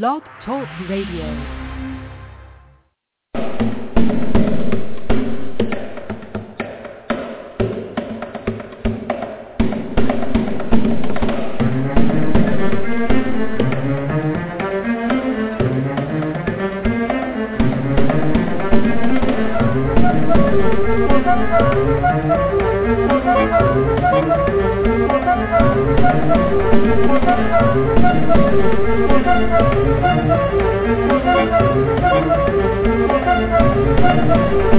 Blog Talk Radio. We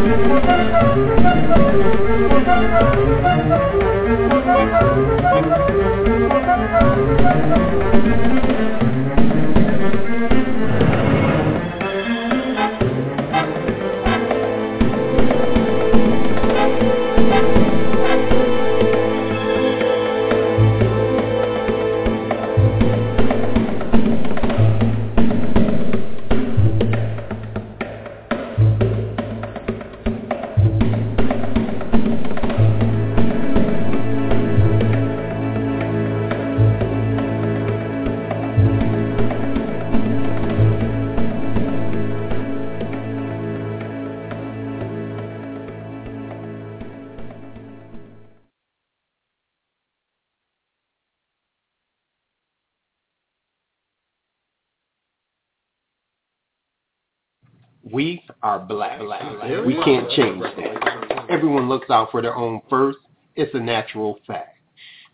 are black. black. We can't change that. Everyone looks out for their own first. It's a natural fact.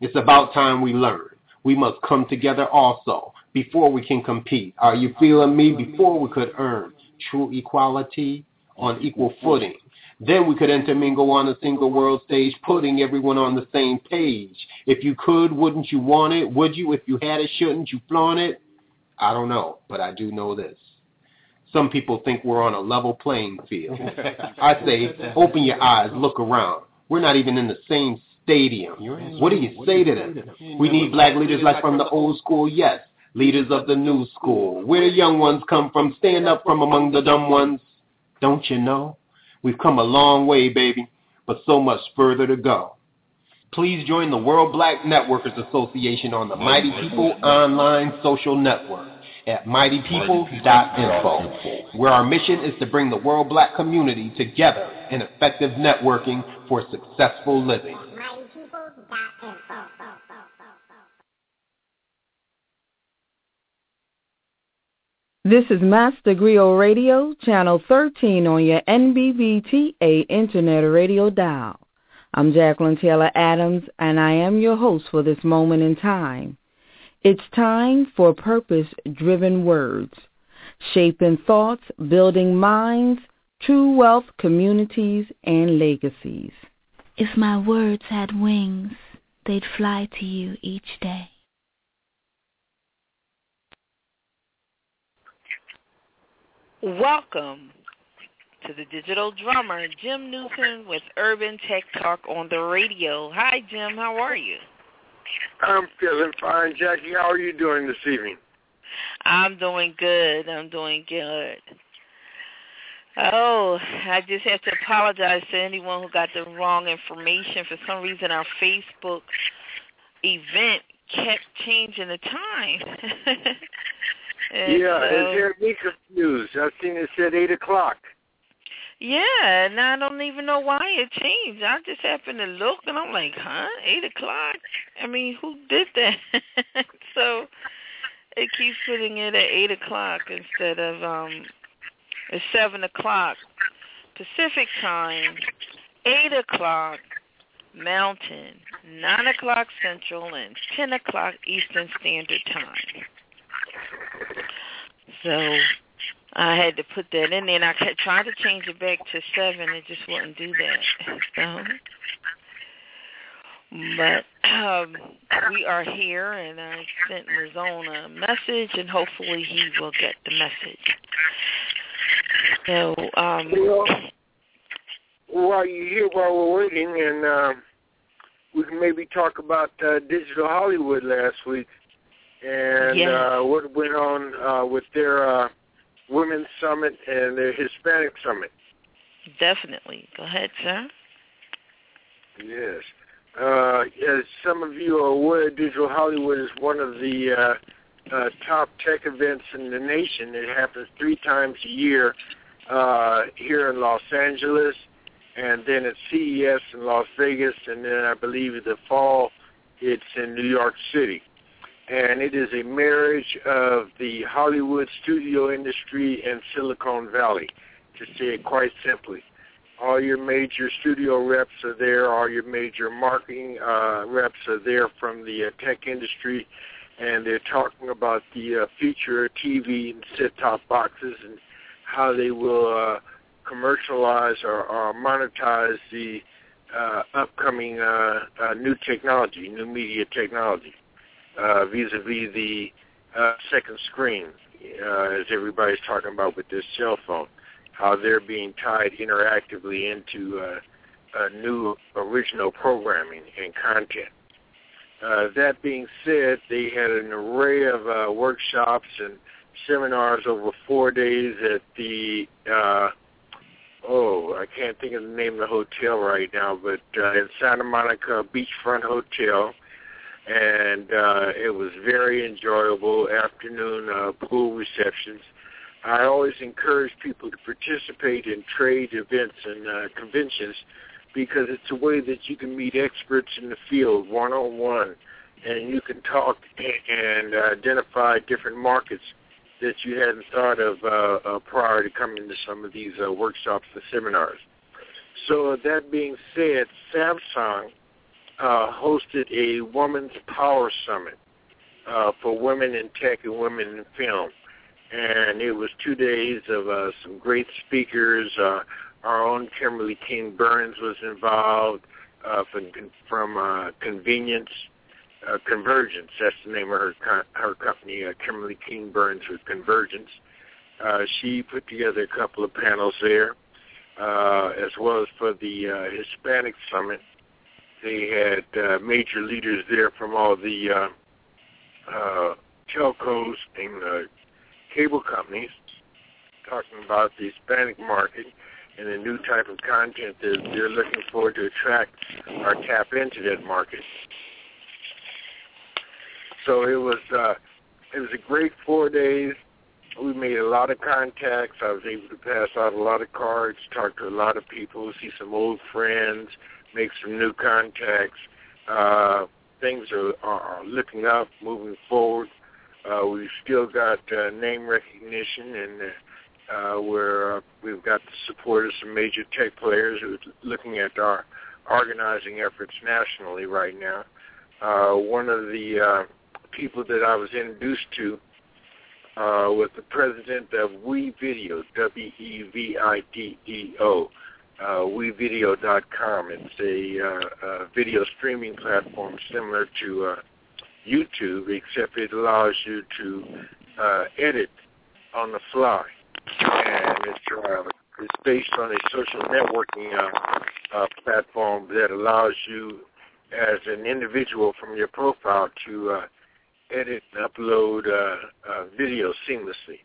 It's about time we learn. We must come together also before we can compete. Are you feeling me? Before we could earn true equality on equal footing. Then we could intermingle on a single world stage, putting everyone on the same page. If you could, wouldn't you want it? Would you? If you had it, shouldn't you flaunt it? I don't know, but I do know this. Some people think we're on a level playing field. I say, open your eyes, look around. We're not even in the same stadium. What do you say to them? We need black leaders like from the old school, yes. Leaders of the new school. Where the young ones come from, stand up from among the dumb ones. Don't you know? We've come a long way, baby, but so much further to go. Please join the World Black Networkers Association on the Mighty People Online Social Network at mightypeople.info, where our mission is to bring the world black community together in effective networking for successful living. This is Master Griot Radio, channel 13 on your NBBTA Internet Radio dial. I'm Jacqueline Taylor Adams, and I am your host for this moment in time. It's time for purpose-driven words, shaping thoughts, building minds, true wealth, communities, and legacies. If my words had wings, they'd fly to you each day. Welcome to the digital drummer, Jim Neusom with Urban Tech Talk on the radio. Hi, Jim. How are you? I'm feeling fine, Jackie. How are you doing this evening? I'm doing good. I'm doing good. Oh, I just have to apologize to anyone who got the wrong information. For some reason, our Facebook event kept changing the time. yeah, so, it had me confused. I've seen it said 8 o'clock. Yeah, and I don't even know why it changed. I just happened to look, and I'm like, huh? 8 o'clock? I mean, who did that? so it keeps putting it at 8 o'clock instead of um, it's 7 o'clock Pacific time, 8 o'clock Mountain, 9 o'clock Central, and 10 o'clock Eastern Standard Time. So I had to put that in there, and I kept trying to change it back to 7. It just wouldn't do that. So But um, we are here, and I sent Razone a message, and hopefully he will get the message. So, um, well, while you're here, while we're waiting, and um, we can maybe talk about uh, Digital Hollywood last week and uh, what went on uh, with their uh, Women's Summit and their Hispanic Summit. Definitely. Go ahead, sir. Yes. Uh, as some of you are aware, Digital Hollywood is one of the uh, uh, top tech events in the nation. It happens three times a year uh, here in Los Angeles, and then at CES in Las Vegas, and then I believe in the fall it's in New York City. And it is a marriage of the Hollywood studio industry and Silicon Valley, to say it quite simply. All your major studio reps are there. All your major marketing uh, reps are there from the uh, tech industry, and they're talking about the uh, future TV and set-top boxes and how they will uh, commercialize or, or monetize the uh, upcoming uh, uh, new technology, new media technology, uh, vis-a-vis the uh, second screen, uh, as everybody's talking about with this cell phone how they're being tied interactively into uh, uh, new original programming and content. Uh, that being said, they had an array of uh, workshops and seminars over four days at the uh, oh I can't think of the name of the hotel right now, but uh, in Santa Monica Beachfront Hotel, and uh, it was very enjoyable afternoon uh, pool receptions I always encourage people to participate in trade events and uh, conventions because it's a way that you can meet experts in the field one-on-one and you can talk and identify different markets that you hadn't thought of uh, uh, prior to coming to some of these uh, workshops and seminars. So that being said, Samsung uh, hosted a Women's Power Summit uh, for women in tech and women in film and it was two days of uh, some great speakers. Uh, our own Kimberly King Burns was involved uh, from from uh, Convenience uh, Convergence. That's the name of her her company, uh, Kimberly King Burns with Convergence. Uh, she put together a couple of panels there, uh, as well as for the uh, Hispanic Summit. They had uh, major leaders there from all the uh, uh, telcos and uh, cable companies talking about the Hispanic market and the new type of content that they're looking for to attract or tap into that market. So it was uh, it was a great four days. We made a lot of contacts. I was able to pass out a lot of cards, talk to a lot of people, see some old friends, make some new contacts. Uh, things are, are looking up, moving forward. Uh, we've still got uh, name recognition, and uh, we're uh, we've got the support of some major tech players who are looking at our organizing efforts nationally right now. Uh, one of the uh, people that I was introduced to uh, was the president of WeVideo, W-E-V-I-D-E-O, uh, WeVideo.com. It's a, uh, a video streaming platform similar to uh, YouTube, except it allows you to uh, edit on the fly, and it's uh, it's based on a social networking uh, uh, platform that allows you, as an individual from your profile, to uh, edit and upload uh, uh, video seamlessly.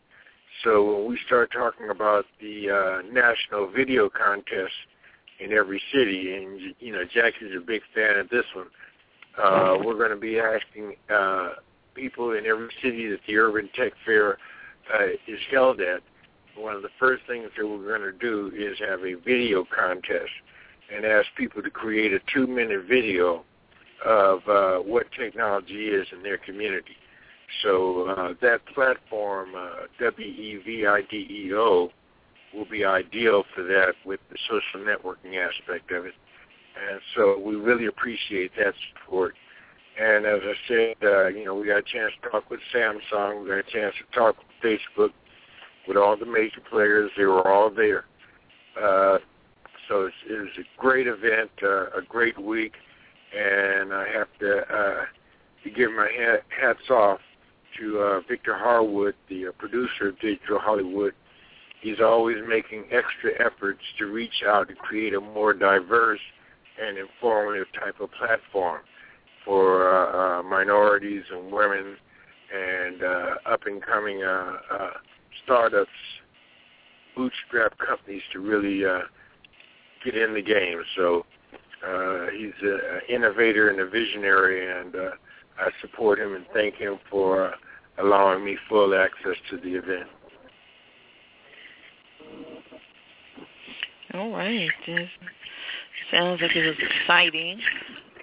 So when we start talking about the uh, national video contest in every city, and you know Jackie's a big fan of this one uh, we're going to be asking uh, people in every city that the Urban Tech Fair uh, is held at. One of the first things that we're going to do is have a video contest and ask people to create a two-minute video of uh, what technology is in their community. So uh, that platform, uh, W-E-V-I-D-E-O, will be ideal for that with the social networking aspect of it. And so we really appreciate that support. And as I said, uh, you know, we got a chance to talk with Samsung. We got a chance to talk with Facebook, with all the major players. They were all there. Uh, so it was a great event, uh, a great week, and I have to uh, to give my hat, hats off to uh, Victor Harwood, the uh, producer of Digital Hollywood. He's always making extra efforts to reach out to create a more diverse and informative type of platform for uh, uh, minorities and women and uh, up and coming uh, uh, startups, bootstrap companies to really uh, get in the game. So uh, he's an innovator and a visionary, and uh, I support him and thank him for allowing me full access to the event. All right. This sounds like it was exciting,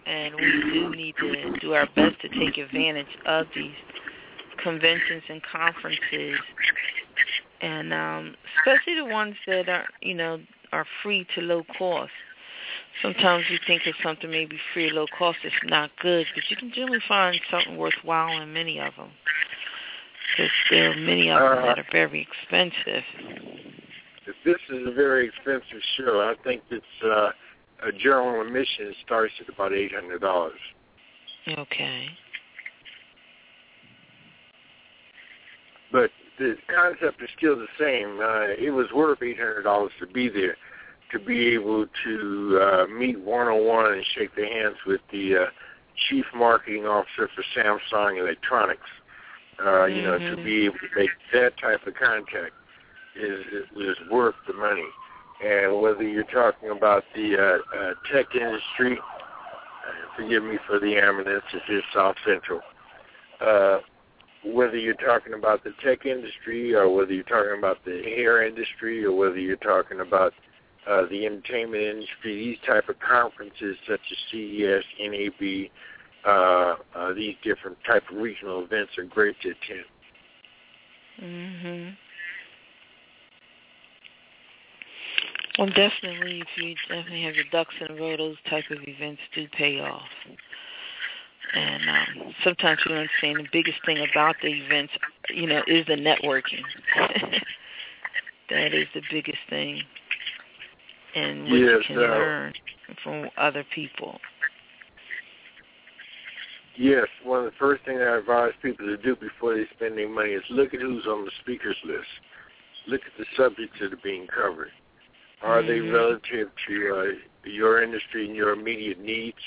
and we do need to do our best to take advantage of these conventions and conferences, and um, especially the ones that are, you know, are free to low cost. Sometimes you think of something maybe free or low cost it's not good, but you can generally find something worthwhile in many of them. Because there are many of them that are very expensive. This is a very expensive show. I think it's uh, a general admission starts at about eight hundred dollars. Okay. But the concept is still the same. Uh, it was worth eight hundred dollars to be there, to be able to uh, meet one on one and shake the hands with the uh, chief marketing officer for Samsung Electronics. Uh. You know, to Mm-hmm. be able to make that type of contact is is worth the money. And whether you're talking about the uh, uh, tech industry, uh, forgive me for the eminence, it is South Central. Uh, whether you're talking about the tech industry or whether you're talking about the hair industry or whether you're talking about uh, the entertainment industry, these type of conferences such as CES, NAB, uh, uh, these different type of regional events are great to attend. Mhm. Well, definitely, if you definitely have your ducks in a row, those type of events do pay off. And um, sometimes you don't understand the biggest thing about the events, you know, is the networking. that is the biggest thing, and what you can uh, learn from other people. Yes, one of the first things I advise people to do before they spend their money is look at who's on the speakers list. Look at the subjects that are being covered. Are they Mhm. relative to uh, your industry and your immediate needs?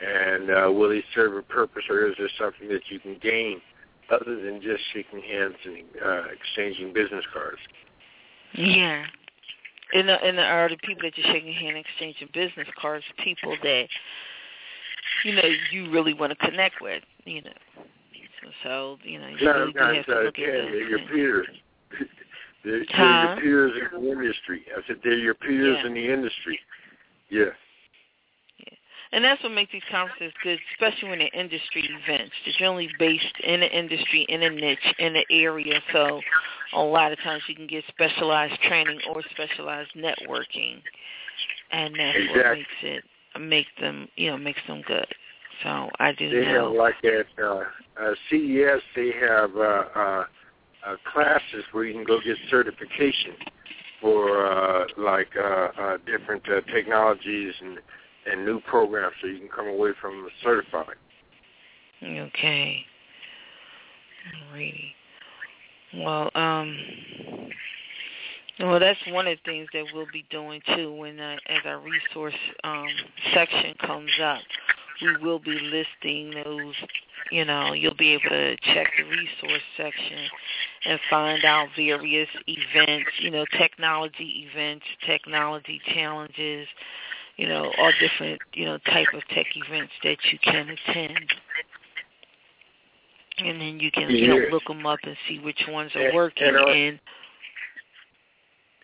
And uh, will they serve a purpose, or is there something that you can gain other than just shaking hands and uh, exchanging business cards? Yeah. And the, and the, are the people that you're shaking hand and exchanging business cards people that you know you really want to connect with, you know. So, so you know, you Nine really do have to look at those your things. peers. they're, they're your peers in the industry. I said they're your peers Yeah. in the industry. Yes. Yeah and that's what makes these conferences good, especially when they're industry events. They're generally based in the industry, in a niche, in an area. So a lot of times you can get specialized training or specialized networking, and that's what makes it make them, you know, makes them good. So I do They know. have like at uh, uh, CES, they have uh, uh, uh, classes where you can go get certification for uh, like uh, uh, different uh, technologies and and new programs, so you can come away from certified. Okay. Alrighty. Well, um, well, that's one of the things that we'll be doing too. When uh, as our resource um, section comes up, we will be listing those. You know, you'll be able to check the resource section and find out various events. You know, technology events, technology challenges. You know, all different you know type of tech events that you can attend and then you can you know look them up and see which ones are working and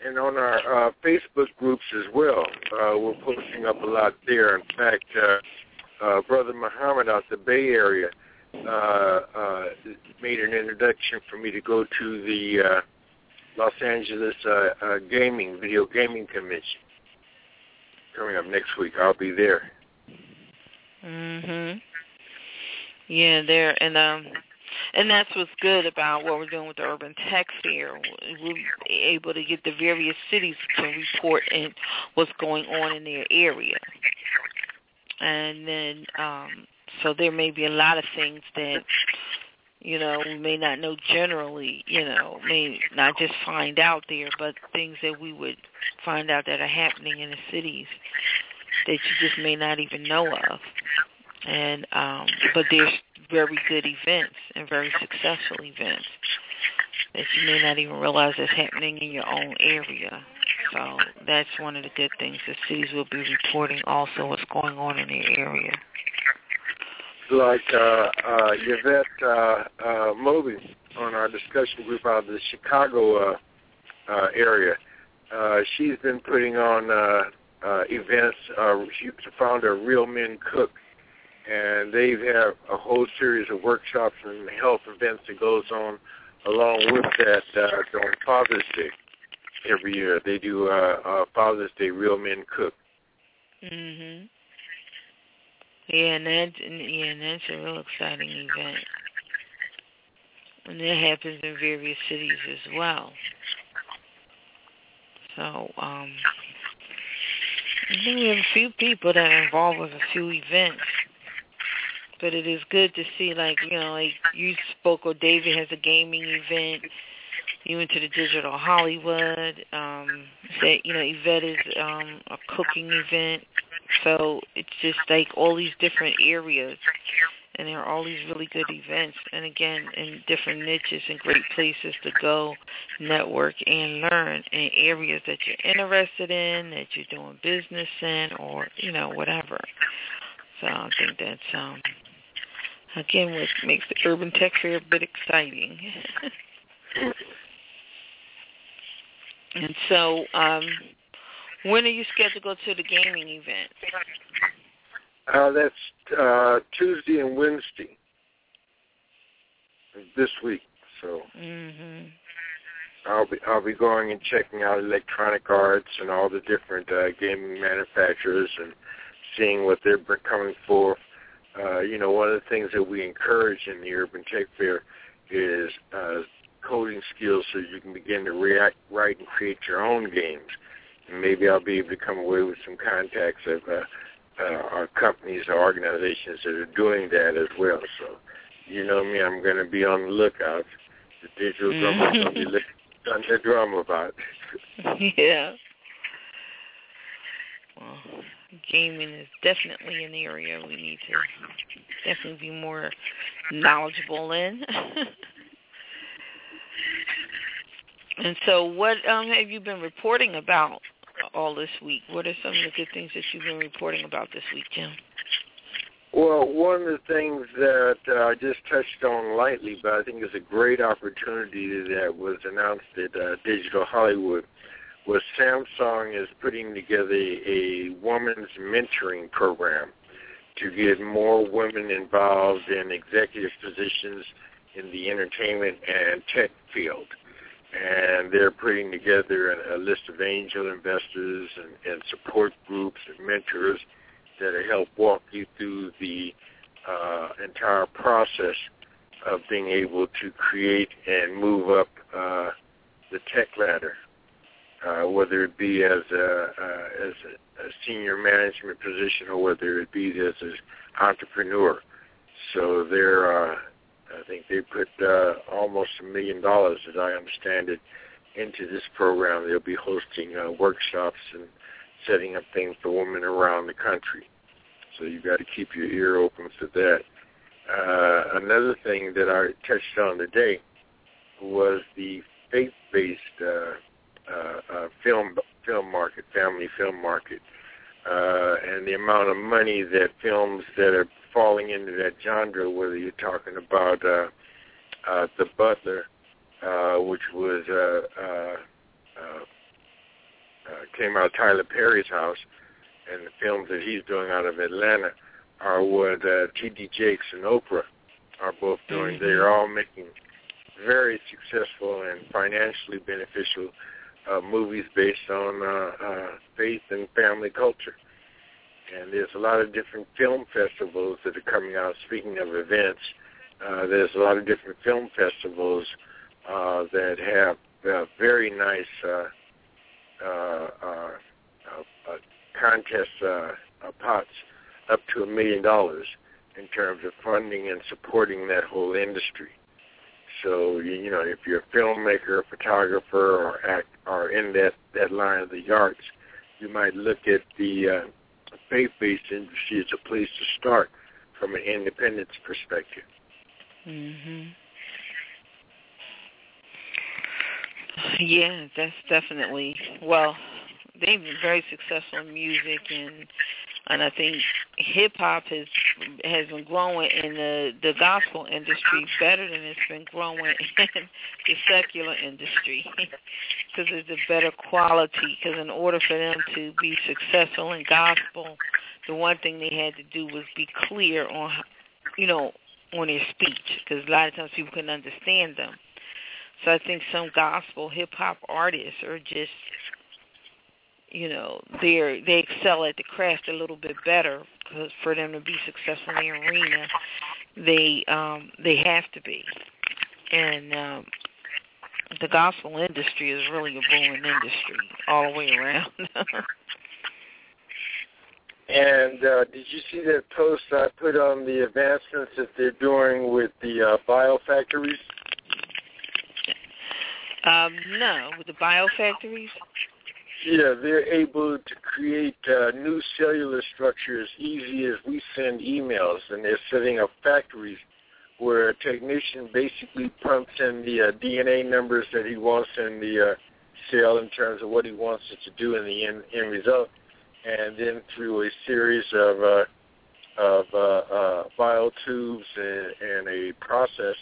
and on our uh, Facebook groups as well, uh, we're posting up a lot there. In fact, uh, uh, Brother Muhammad out the Bay Area uh, uh, made an introduction for me to go to the uh, Los Angeles uh, uh, Gaming Video Gaming Convention coming up next week. I'll be there. mhm yeah there and um and that's what's good about what we're doing with the urban tech fair We're able to get the various cities to report in what's going on in their area and then um, so there may be a lot of things that you know we may not know generally. You know, may not just find out there, but things that we would find out that are happening in the cities that you just may not even know of. And um, but there's very good events and very successful events that you may not even realize is happening in your own area. So that's one of the good things. The cities will be reporting also what's going on in their area. Like uh, uh, Yvette uh, uh, Moyo on our discussion group out of the Chicago uh, uh, area, uh, she's been putting on uh, uh, events. Uh, she's the founder of Real Men Cook, and they have a whole series of workshops and health events that goes on along with that uh, on Father's Day every year. They do uh, uh, Father's Day Real Men Cook. Mhm. Yeah, and that yeah, and that's a real exciting event. And that happens in various cities as well. So, um I think we have a few people that are involved with a few events. But it is good to see like, you know, like you spoke or David has a gaming event. You went to the digital Hollywood. Um say you know, Yvette is um a cooking event. So it's just like all these different areas and there are all these really good events and again in different niches and great places to go network and learn in areas that you're interested in that you're doing business in or you know whatever i think that's um again what makes the urban tech fair a bit exciting. And so um when are you scheduled to go to the gaming event? Uh, that's uh, Tuesday and Wednesday this week. So. Mhm I'll be I'll be going and checking out Electronic Arts and all the different uh, gaming manufacturers and seeing what they're coming for. Uh, you know, one of the things that we encourage in the Urban Tech Fair is uh, coding skills so you can begin to react, write, and create your own games. And maybe I'll be able to come away with some contacts of uh, uh, are companies or organizations that are doing that as well. So, you know me, I'm going to be on the lookout. The digital Mm-hmm. drummer's going to be looking on the drum about. yeah. Well, gaming is definitely an area we need to definitely be more knowledgeable in. and so, what um, have you been reporting about all this week? What are some of the good things that you've been reporting about this week, Jim? Well, one of the things that uh, I just touched on lightly, but I think is a great opportunity that was announced at uh, Digital Hollywood, was Samsung is putting together a women's mentoring program to get more women involved in executive positions in the entertainment and tech field. And they're putting together a, a list of angel investors and, and support groups and mentors that help walk you through the uh, entire process of being able to create and move up uh, the tech ladder, uh, whether it be as a, uh, as a, senior management position or whether it be as an entrepreneur. So they're, uh, I think they put uh, almost a million dollars, as I understand it, into this program. They'll be hosting uh, workshops and setting up things for women around the country. So you've got to keep your ear open for that. Uh, another thing that I touched on today was the faith-based uh, uh, uh, film film market, family film market, uh, and the amount of money that films that are falling into that genre, whether you're talking about uh, uh, The Butler, uh, which was uh, uh, uh, uh, came out of Tyler Perry's house, and the films that he's doing out of Atlanta are what uh, T.D. Jakes and Oprah are both doing. Mm-hmm. They're all making very successful and financially beneficial uh, movies based on uh, uh, faith and family culture. And there's a lot of different film festivals that are coming out. Speaking of events, uh, there's a lot of different film festivals uh, that have uh, very nice uh, uh, uh, uh, uh, contest uh, uh, pots up to a million dollars in terms of funding and supporting that whole industry. So you know, if you're a filmmaker, a photographer, or act, or in that that line of the arts, you might look at the uh, faith-based industry as a place to start from an independence perspective. Mhm. Yeah, that's definitely well. They've been very successful in music, and and I think hip hop has has been growing in the the gospel industry better than it's been growing in the secular industry because it's a better quality. Because in order for them to be successful in gospel, the one thing they had to do was be clear on, you know, on their speech because a lot of times people couldn't understand them. So I think some gospel hip hop artists are just, you know, they're they excel at the craft a little bit better because for them to be successful in the arena, they um they have to be, and um the gospel industry is really a booming industry all the way around. And uh, did you see that post I put on the advancements that they're doing with the uh, biofactories? um, no, with the biofactories. Yeah, they're able to create uh, new cellular structures easy as we send emails, and they're setting up factories where a technician basically pumps in the uh, DNA numbers that he wants in the uh, cell in terms of what he wants it to do in the end, end result, and then through a series of uh, of uh, uh, biotubes and, and a process,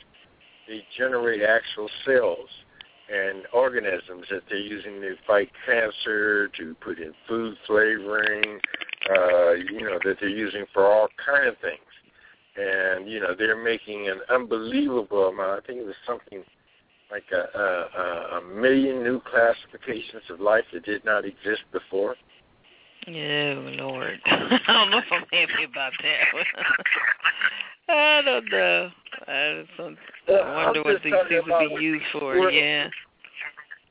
they generate actual cells and organisms that they're using to fight cancer, to put in food flavoring, uh, you know, that they're using for all kind of things. And, you know, they're making an unbelievable amount. I think it was something like a, a, a million new classifications of life that did not exist before. Oh Lord, I don't know if I'm happy about that. I don't know. I, don't, Uh, I wonder what these things would be used for. where- Yeah.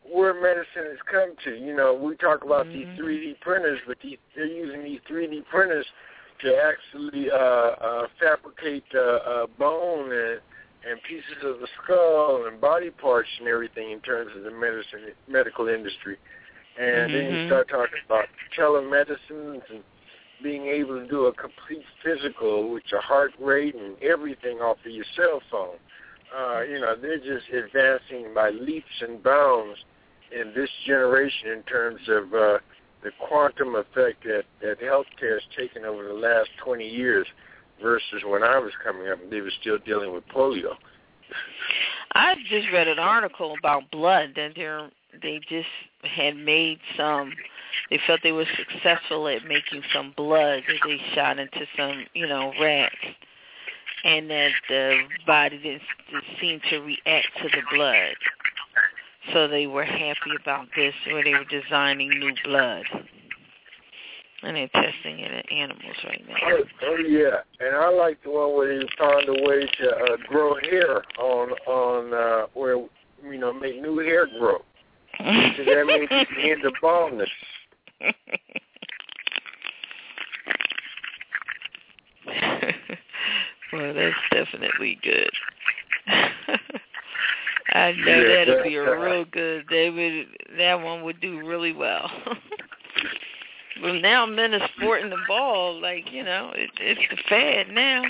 where medicine has come to. You know, we talk about Mhm. these 3D printers, but these, they're using these 3D printers to actually uh, uh, fabricate uh, uh, bone and, and pieces of the skull and body parts and everything in terms of the medicine medical industry. And then you Mhm. start talking about telemedicines and being able to do a complete physical with your heart rate and everything off of your cell phone. Uh, you know, they're just advancing by leaps and bounds in this generation in terms of uh, the quantum effect that, that healthcare has taken over the last 20 years versus when I was coming up, they were still dealing with polio. I just read an article about blood that they're they just had made some they felt they were successful at making some blood that they shot into some, you know, rats and that the body didn't, seem to react to the blood. So they were happy about this where they were designing new blood. And they're testing it at animals right now. Oh, oh yeah, and I like the one where they found a way to uh, grow hair on on uh, where you know make new hair grow. So that means you can end the baldness. well, that's definitely good. I know Yeah, that'll be a real good. They would that one would do really well. well, now men are sporting the ball like you know it, it's the fad now.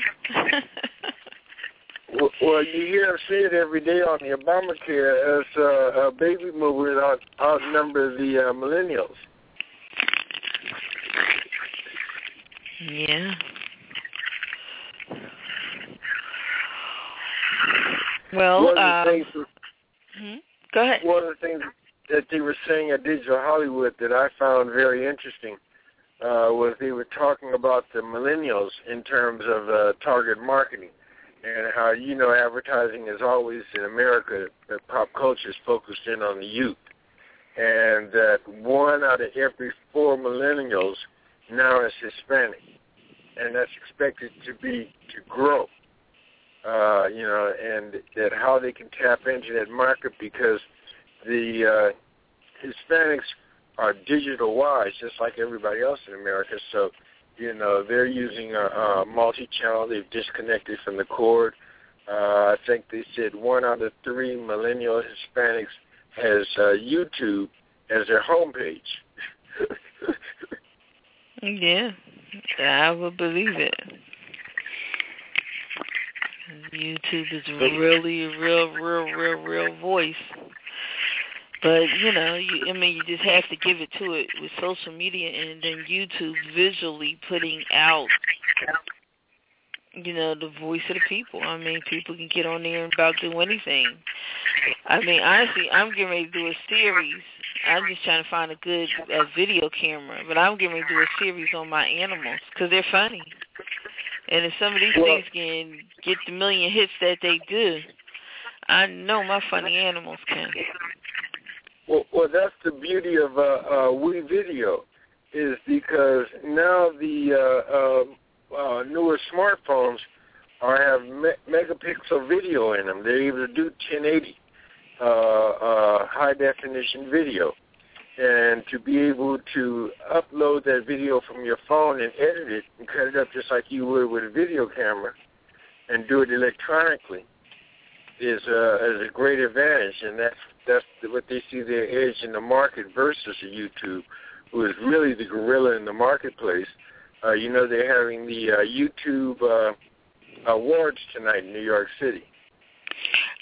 Well, well, you hear say it every day on the Obamacare as uh, uh, baby boomers out, outnumber the uh, millennials. Yeah. Well, one of the um, things, hmm? go ahead. one of the things that they were saying at Digital Hollywood that I found very interesting uh, was they were talking about the millennials in terms of uh, target marketing and how you know advertising is always in America that pop culture is focused in on the youth, and that one out of every four millennials now is Hispanic, and that's expected to be to grow. Uh, you know, and that how they can tap into that market because the uh, Hispanics are digital wise, just like everybody else in America. So You know, they're using a, a multi-channel. They've disconnected from the cord. Uh, I think they said one out of three millennial Hispanics has uh, YouTube as their homepage. yeah, I would believe it. YouTube is really a real, real, real, real voice. But you know, you, I mean, you just have to give it to it with social media and then YouTube visually putting out, you know, the voice of the people. I mean, people can get on there and about do anything. I mean, honestly, I'm getting ready to do a series. I'm just trying to find a good uh, video camera, but I'm getting to do a series on my animals because they're funny. And if some of these Well- things can get the million hits that they do, I know my funny animals can. Well, well, that's the beauty of uh, uh, WeVideo, is because now the uh, uh, uh, newer smartphones are have me- megapixel video in them. They're able to do 1080 uh, uh, high definition video, and to be able to upload that video from your phone and edit it and cut it up just like you would with a video camera, and do it electronically is uh, is a great advantage, and that's that's what they see their edge in the market versus YouTube, who is really the gorilla in the marketplace. Uh, you know they're having the uh, YouTube uh, awards tonight in New York City.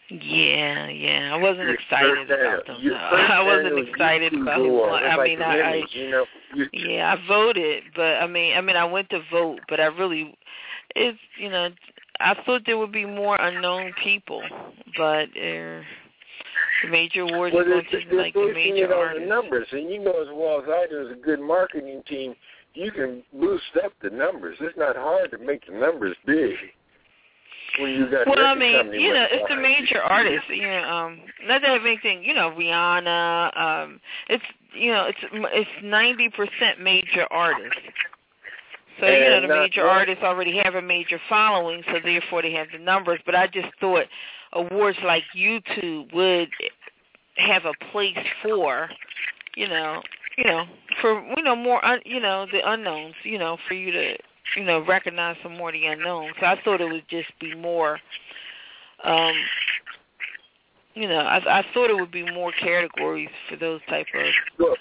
Yeah, yeah. I wasn't excited about them. No, I wasn't excited about who award. won. It's I mean, I, I you know, yeah, I voted, but I mean, I mean, I went to vote, but I really, it's you know, I thought there would be more unknown people, but uh, the major awards well, going they're like the major it on the numbers, and you know as well as I do, as a good marketing team, you can boost up the numbers. It's not hard to make the numbers big when you got. Well, I mean, you know, it's the you. major artists. You know, um, not to have anything. You know, Rihanna. Um, it's you know, it's it's ninety percent major artists. So you know, the major one- artists already have a major following, so therefore they have the numbers. But I just thought awards like YouTube would have a place for, you know, you know, for you know more, un, you know, the unknowns, you know, for you to you know, recognize some more of the unknown. So I thought it would just be more, um, you know, I, I thought it would be more categories for those type of. Well,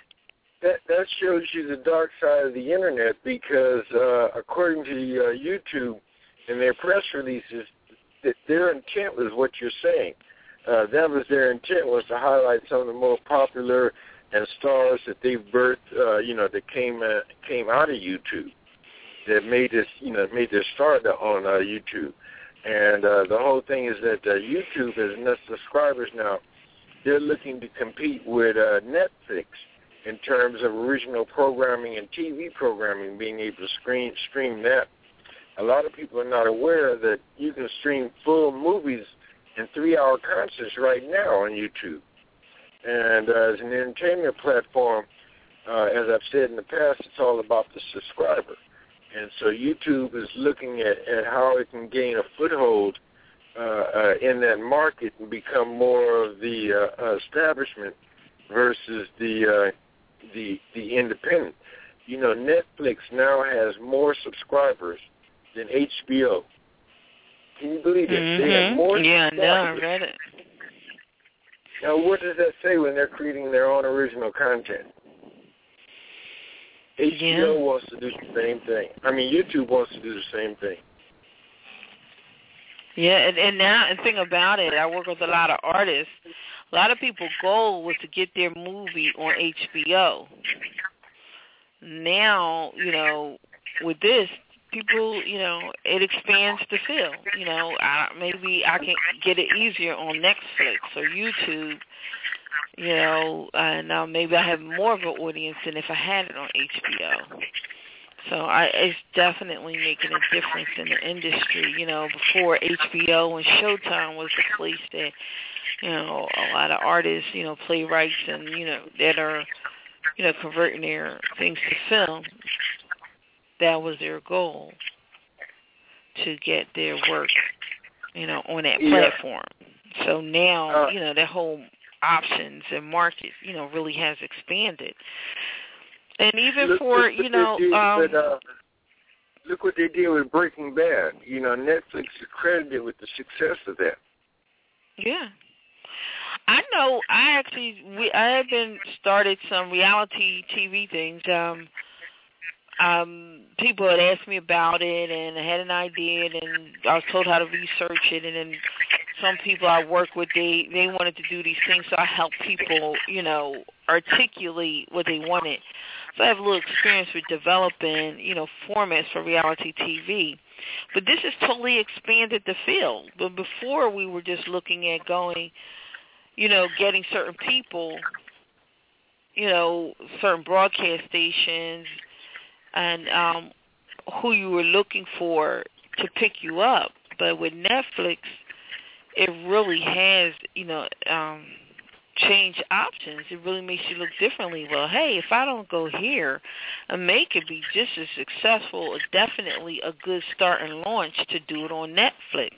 that that shows you the dark side of the internet because uh, according to uh, YouTube and their press releases, that their intent was what you're saying. Uh, that was their intent was to highlight some of the more popular and stars that they've birthed, uh, you know, that came uh, came out of YouTube, that made this, you know, made their start on uh, YouTube. And uh, the whole thing is that uh, YouTube has enough subscribers now. They're looking to compete with uh, Netflix in terms of original programming and TV programming, being able to screen, stream that. A lot of people are not aware that you can stream full movies and three-hour concerts right now on YouTube. And uh, as an entertainment platform, uh, as I've said in the past, it's all about the subscriber. And so YouTube is looking at, at how it can gain a foothold uh, uh, in that market and become more of the uh, establishment versus the uh, the the independent. You know, Netflix now has more subscribers than HBO. Can you believe it? They have more Mm-hmm. Yeah, no, I read it. Now, what does that say when they're creating their own original content? HBO Yeah. wants to do the same thing. I mean, YouTube wants to do the same thing. Yeah, and, and now and thing about it, I work with a lot of artists. A lot of people's goal was to get their movie on HBO. Now, you know, with this, people, you know, it expands the field. You know, I, maybe I can get it easier on Netflix or YouTube. You know, and uh, maybe I have more of an audience than if I had it on HBO. So I, it's definitely making a difference in the industry. You know, before HBO and Showtime was the place that, you know, a lot of artists, you know, playwrights and, you know, that are, you know, converting their things to film. That was their goal to get their work, you know, on that Yeah. platform. So now, Uh, you know, that whole options and market, you know, really has expanded. And even Look- for, look you know, um but, uh, look what they did with Breaking Bad. You know, Netflix is credited with the success of that. Yeah. I know I actually we I have been started some reality TV things. Um um people had asked me about it and I had an idea and I was told how to research it and then some people I work with they they wanted to do these things so I help people, you know, articulate what they wanted. So I have a little experience with developing, you know, formats for reality TV. But this has totally expanded the field. But before we were just looking at going, you know, getting certain people, you know, certain broadcast stations and um who you were looking for to pick you up. But with Netflix, it really has, you know, um change options. It really makes you look differently. Well, hey, if I don't go here, a May could be just as successful or definitely a good start and launch to do it on Netflix.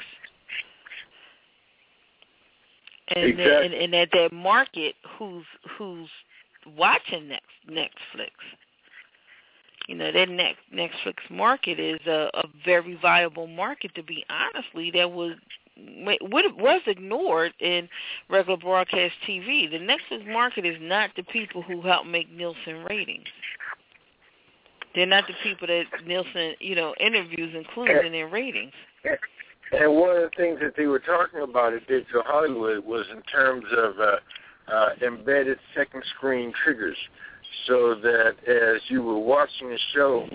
And, exactly. and, and at that market who's who's watching next Netflix. You know, that next Netflix market is a, a very viable market to be honestly that was was ignored in regular broadcast TV. The Netflix market is not the people who help make Nielsen ratings. They're not the people that Nielsen, you know, interviews include in their ratings. And one of the things that they were talking about at Digital Hollywood was in terms of uh, uh, embedded second screen triggers, so that as you were watching the show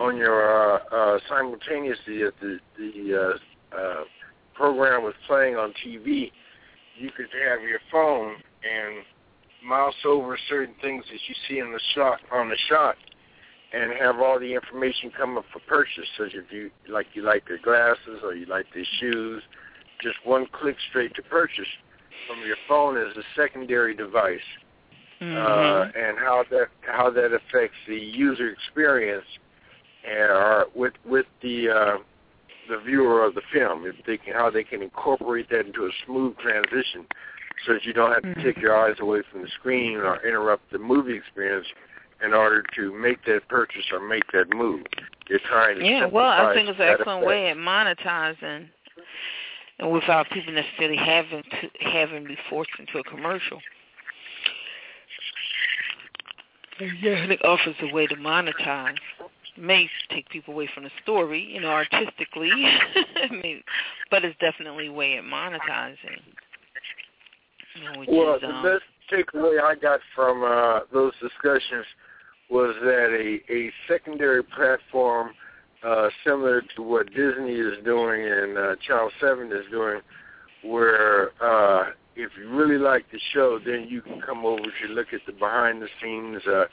on your uh, uh, simultaneously at the the uh, uh, program was playing on TV, you could have your phone and mouse over certain things that you see in the shot on the shot, and have all the information come up for purchase. So if you like, you like the glasses or you like the shoes, just one click straight to purchase from your phone as a secondary device. Mm-hmm. Uh, and how that how that affects the user experience, and uh, with with the uh, the viewer of the film, if they can, how they can incorporate that into a smooth transition, so that you don't have to Mm-hmm. take your eyes away from the screen or interrupt the movie experience in order to make that purchase or make that move. You're trying to Yeah, well, I think it's an excellent effect. way at monetizing, and without people necessarily having to having be forced into a commercial. Yeah, I think offers a way to monetize. May take people away from the story, you know, artistically. I mean, but it's definitely a way at monetizing. You know, Well, is, the um, best takeaway I got from uh, those discussions was that a, a secondary platform uh, similar to what Disney is doing and uh, Channel 7 is doing, where uh, if you really like the show, then you can come over to look at the behind-the-scenes uh,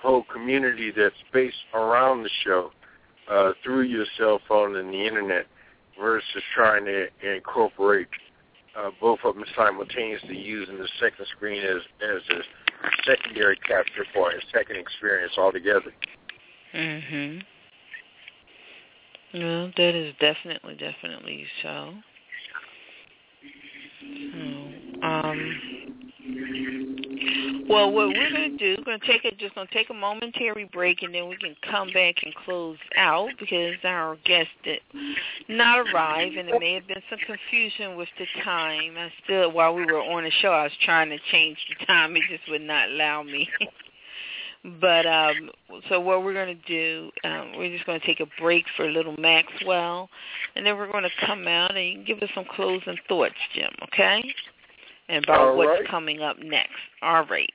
whole community that's based around the show uh, through your cell phone and the Internet versus trying to incorporate uh, both of them simultaneously using the second screen as as a secondary capture for a second experience altogether. Mhm. Well, that is definitely, definitely so. So, um, well, what we're going to do, we're going to take it, just going to take a momentary break, and then we can come back and close out because our guest did not arrive, and there may have been some confusion with the time. I still, while we were on the show, I was trying to change the time. It just would not allow me. But um so what we're going to do, um, we're just going to take a break for a little Maxwell, and then we're going to come out and give us some closing thoughts, Jim, okay? And about All what's right. coming up next. All right.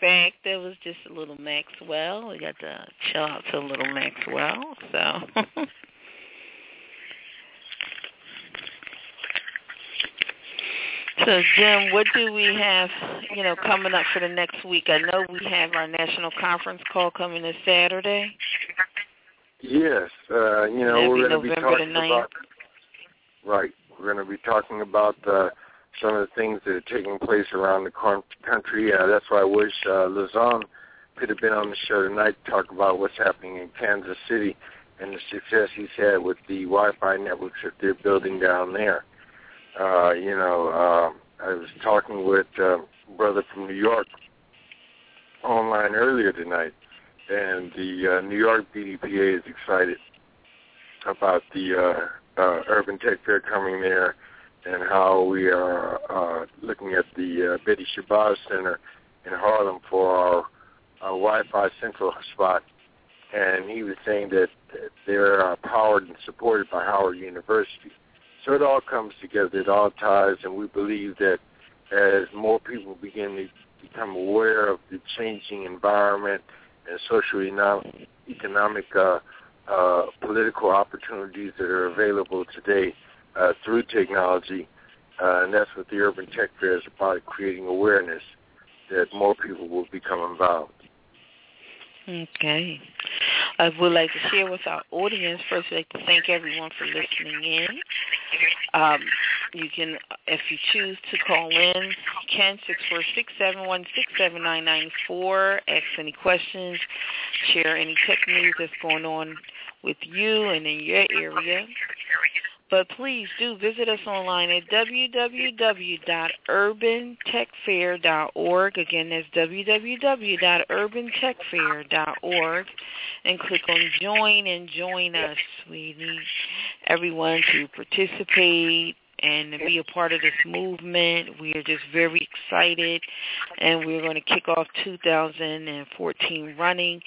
Back. there was just a little Maxwell. We got to chill out to a little Maxwell. So. So Jim, what do we have, you know, coming up for the next week? I know we have our national conference call coming this Saturday. Yes, uh, you know That'd we're going to be November talking the 9th. about right. We're going to be talking about uh, some of the things that are taking place around the country. Uh, that's why I wish uh, Lazon could have been on the show tonight to talk about what's happening in Kansas City and the success he's had with the Wi-Fi networks that they're building down there. Uh, you know, uh, I was talking with uh, a brother from New York online earlier tonight, and the uh, New York BDPA is excited about the uh, uh, Urban Tech Fair coming there and how we are uh, looking at the uh, Betty Shabazz Center in Harlem for our, our Wi-Fi central spot. And he was saying that they're uh, powered and supported by Howard University. So it all comes together, it all ties, and we believe that as more people begin to become aware of the changing environment and social economic uh, uh, political opportunities that are available today through technology, uh, and that's what the Urban Tech Fair is about, creating awareness that more people will become involved. Okay. I would like to share with our audience. First, I'd like to thank everyone for listening in. Um, you can, if you choose to call in, you can six four six seven one six seven nine nine four. Ask any questions, share any tech news that's going on with you and in your area. But please do visit us online at www.urbantechfair.org. Again, that's www.urbantechfair.org. And click on join and join us. We need everyone to participate and to be a part of this movement. We are just very excited, and we're going to kick off 2014 running.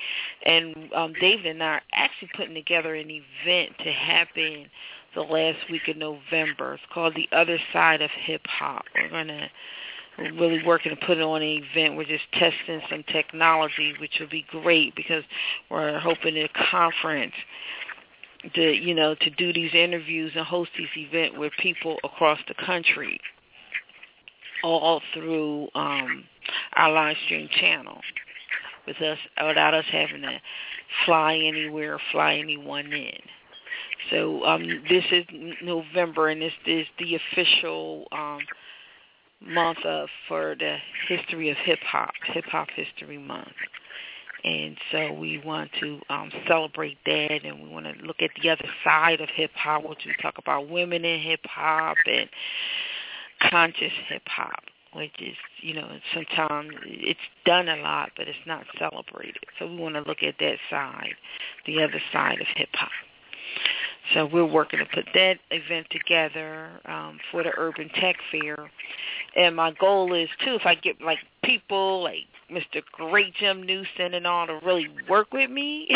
And um, David and I are actually putting together an event to happen the last week of November. It's called The Other Side of Hip Hop. We're going to we're really working to put on an event. We're just testing some technology, which will be great because we're hoping a conference to you know to do these interviews and host these events with people across the country, all through um, our live stream channel, with us without us having to fly anywhere, fly anyone in. So um, this is November, and this is the official um, month of for the history of hip hop, Hip Hop History Month. And so we want to um, celebrate that, and we want to look at the other side of hip hop, which we talk about women in hip hop and conscious hip hop, which is, you know, sometimes it's done a lot, but it's not celebrated. So we want to look at that side, the other side of hip hop. So we're working to put that event together um, for the Urban Tech Fair. And my goal is, too, if I get, like, people like Mr. Great Jim Neusom and all to really work with me,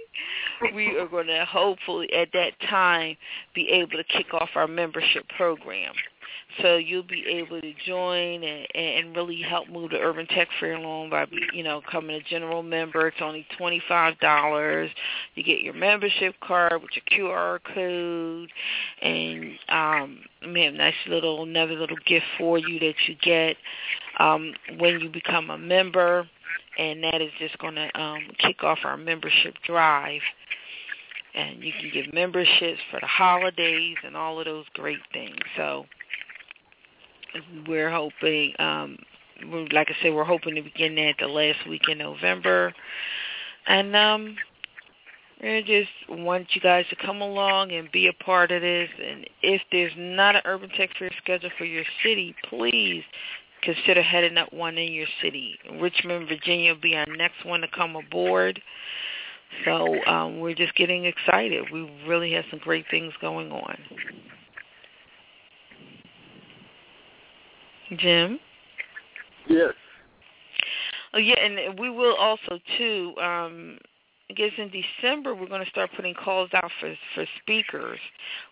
we are going to hopefully at that time be able to kick off our membership program. So you'll be able to join and, and really help move the Urban Tech Fair along by, you know, coming a general member. It's only $25. You get your membership card with your QR code, and um, we have a nice little, another little gift for you that you get um, when you become a member, and that is just going to um, kick off our membership drive and you can get memberships for the holidays and all of those great things. So we're hoping, um, we're, like I said, we're hoping to begin that the last week in November, and um, we just want you guys to come along and be a part of this. And if there's not an urban tech fair scheduled for your city, please consider heading up one in your city. Richmond, Virginia will be our next one to come aboard. So um, we're just getting excited. We really have some great things going on. Jim? Yes. Oh yeah, and we will also too. Um, I guess in December we're going to start putting calls out for for speakers,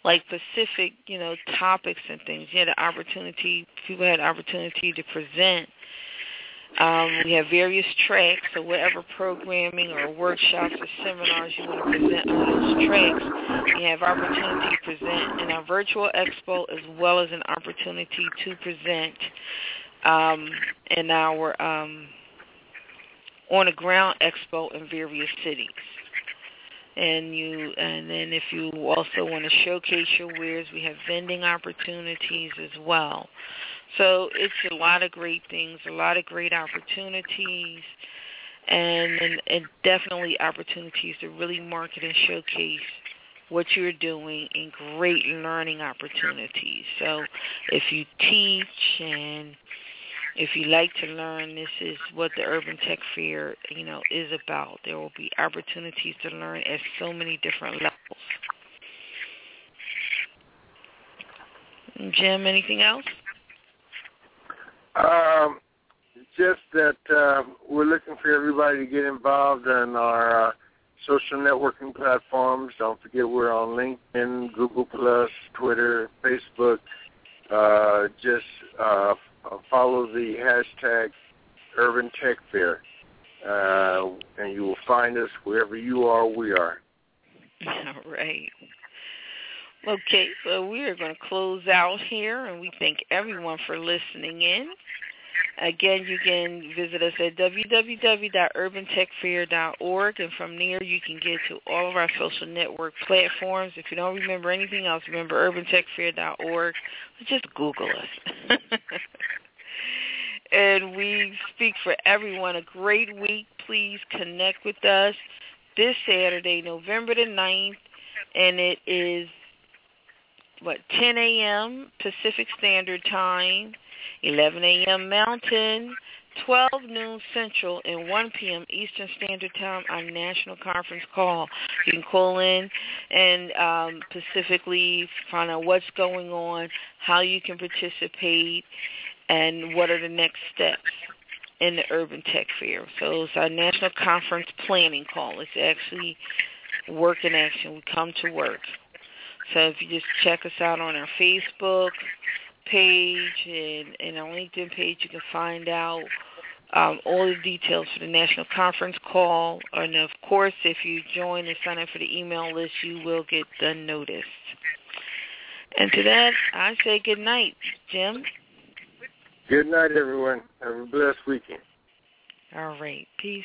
like specific, you know, topics and things. You had an opportunity, people had opportunity to present Um, we have various tracks, so whatever programming or workshops or seminars you want to present on those tracks, you have opportunity to present in our virtual expo as well as an opportunity to present um, in our um, on-the-ground expo in various cities. And you, and then if you also want to showcase your wares, we have vending opportunities as well. So it's a lot of great things, a lot of great opportunities, and, and, and definitely opportunities to really market and showcase what you're doing and great learning opportunities. So if you teach and if you like to learn, this is what the Urban Tech Fair, you know, is about. There will be opportunities to learn at so many different levels. Jim, anything else? Um, just that uh, we're looking for everybody to get involved in our uh, social networking platforms. Don't forget we're on LinkedIn, Google Plus, Twitter, Facebook. Uh, just uh, follow the hashtag Urban Tech Fair, uh, and you will find us wherever you are. We are. All right. Okay, so we are going to close out here, and we thank everyone for listening in. Again, you can visit us at www.urbantechfair.org, and from there you can get to all of our social network platforms. If you don't remember anything else, remember urbantechfair.org. Just Google us. and we speak for everyone a great week. Please connect with us this Saturday, November the 9th, and it is what 10 a.m. Pacific Standard Time, 11 a.m. Mountain, 12 noon Central, and 1 p.m. Eastern Standard Time on national conference call. You can call in and um, specifically find out what's going on, how you can participate, and what are the next steps in the Urban Tech Fair. So it's our national conference planning call. It's actually work in action. We come to work. So if you just check us out on our Facebook page and, and our LinkedIn page, you can find out um, all the details for the national conference call. And of course, if you join and sign up for the email list, you will get the notice. And to that, I say good night, Jim. Good night, everyone. Have a blessed weekend. All right. Peace.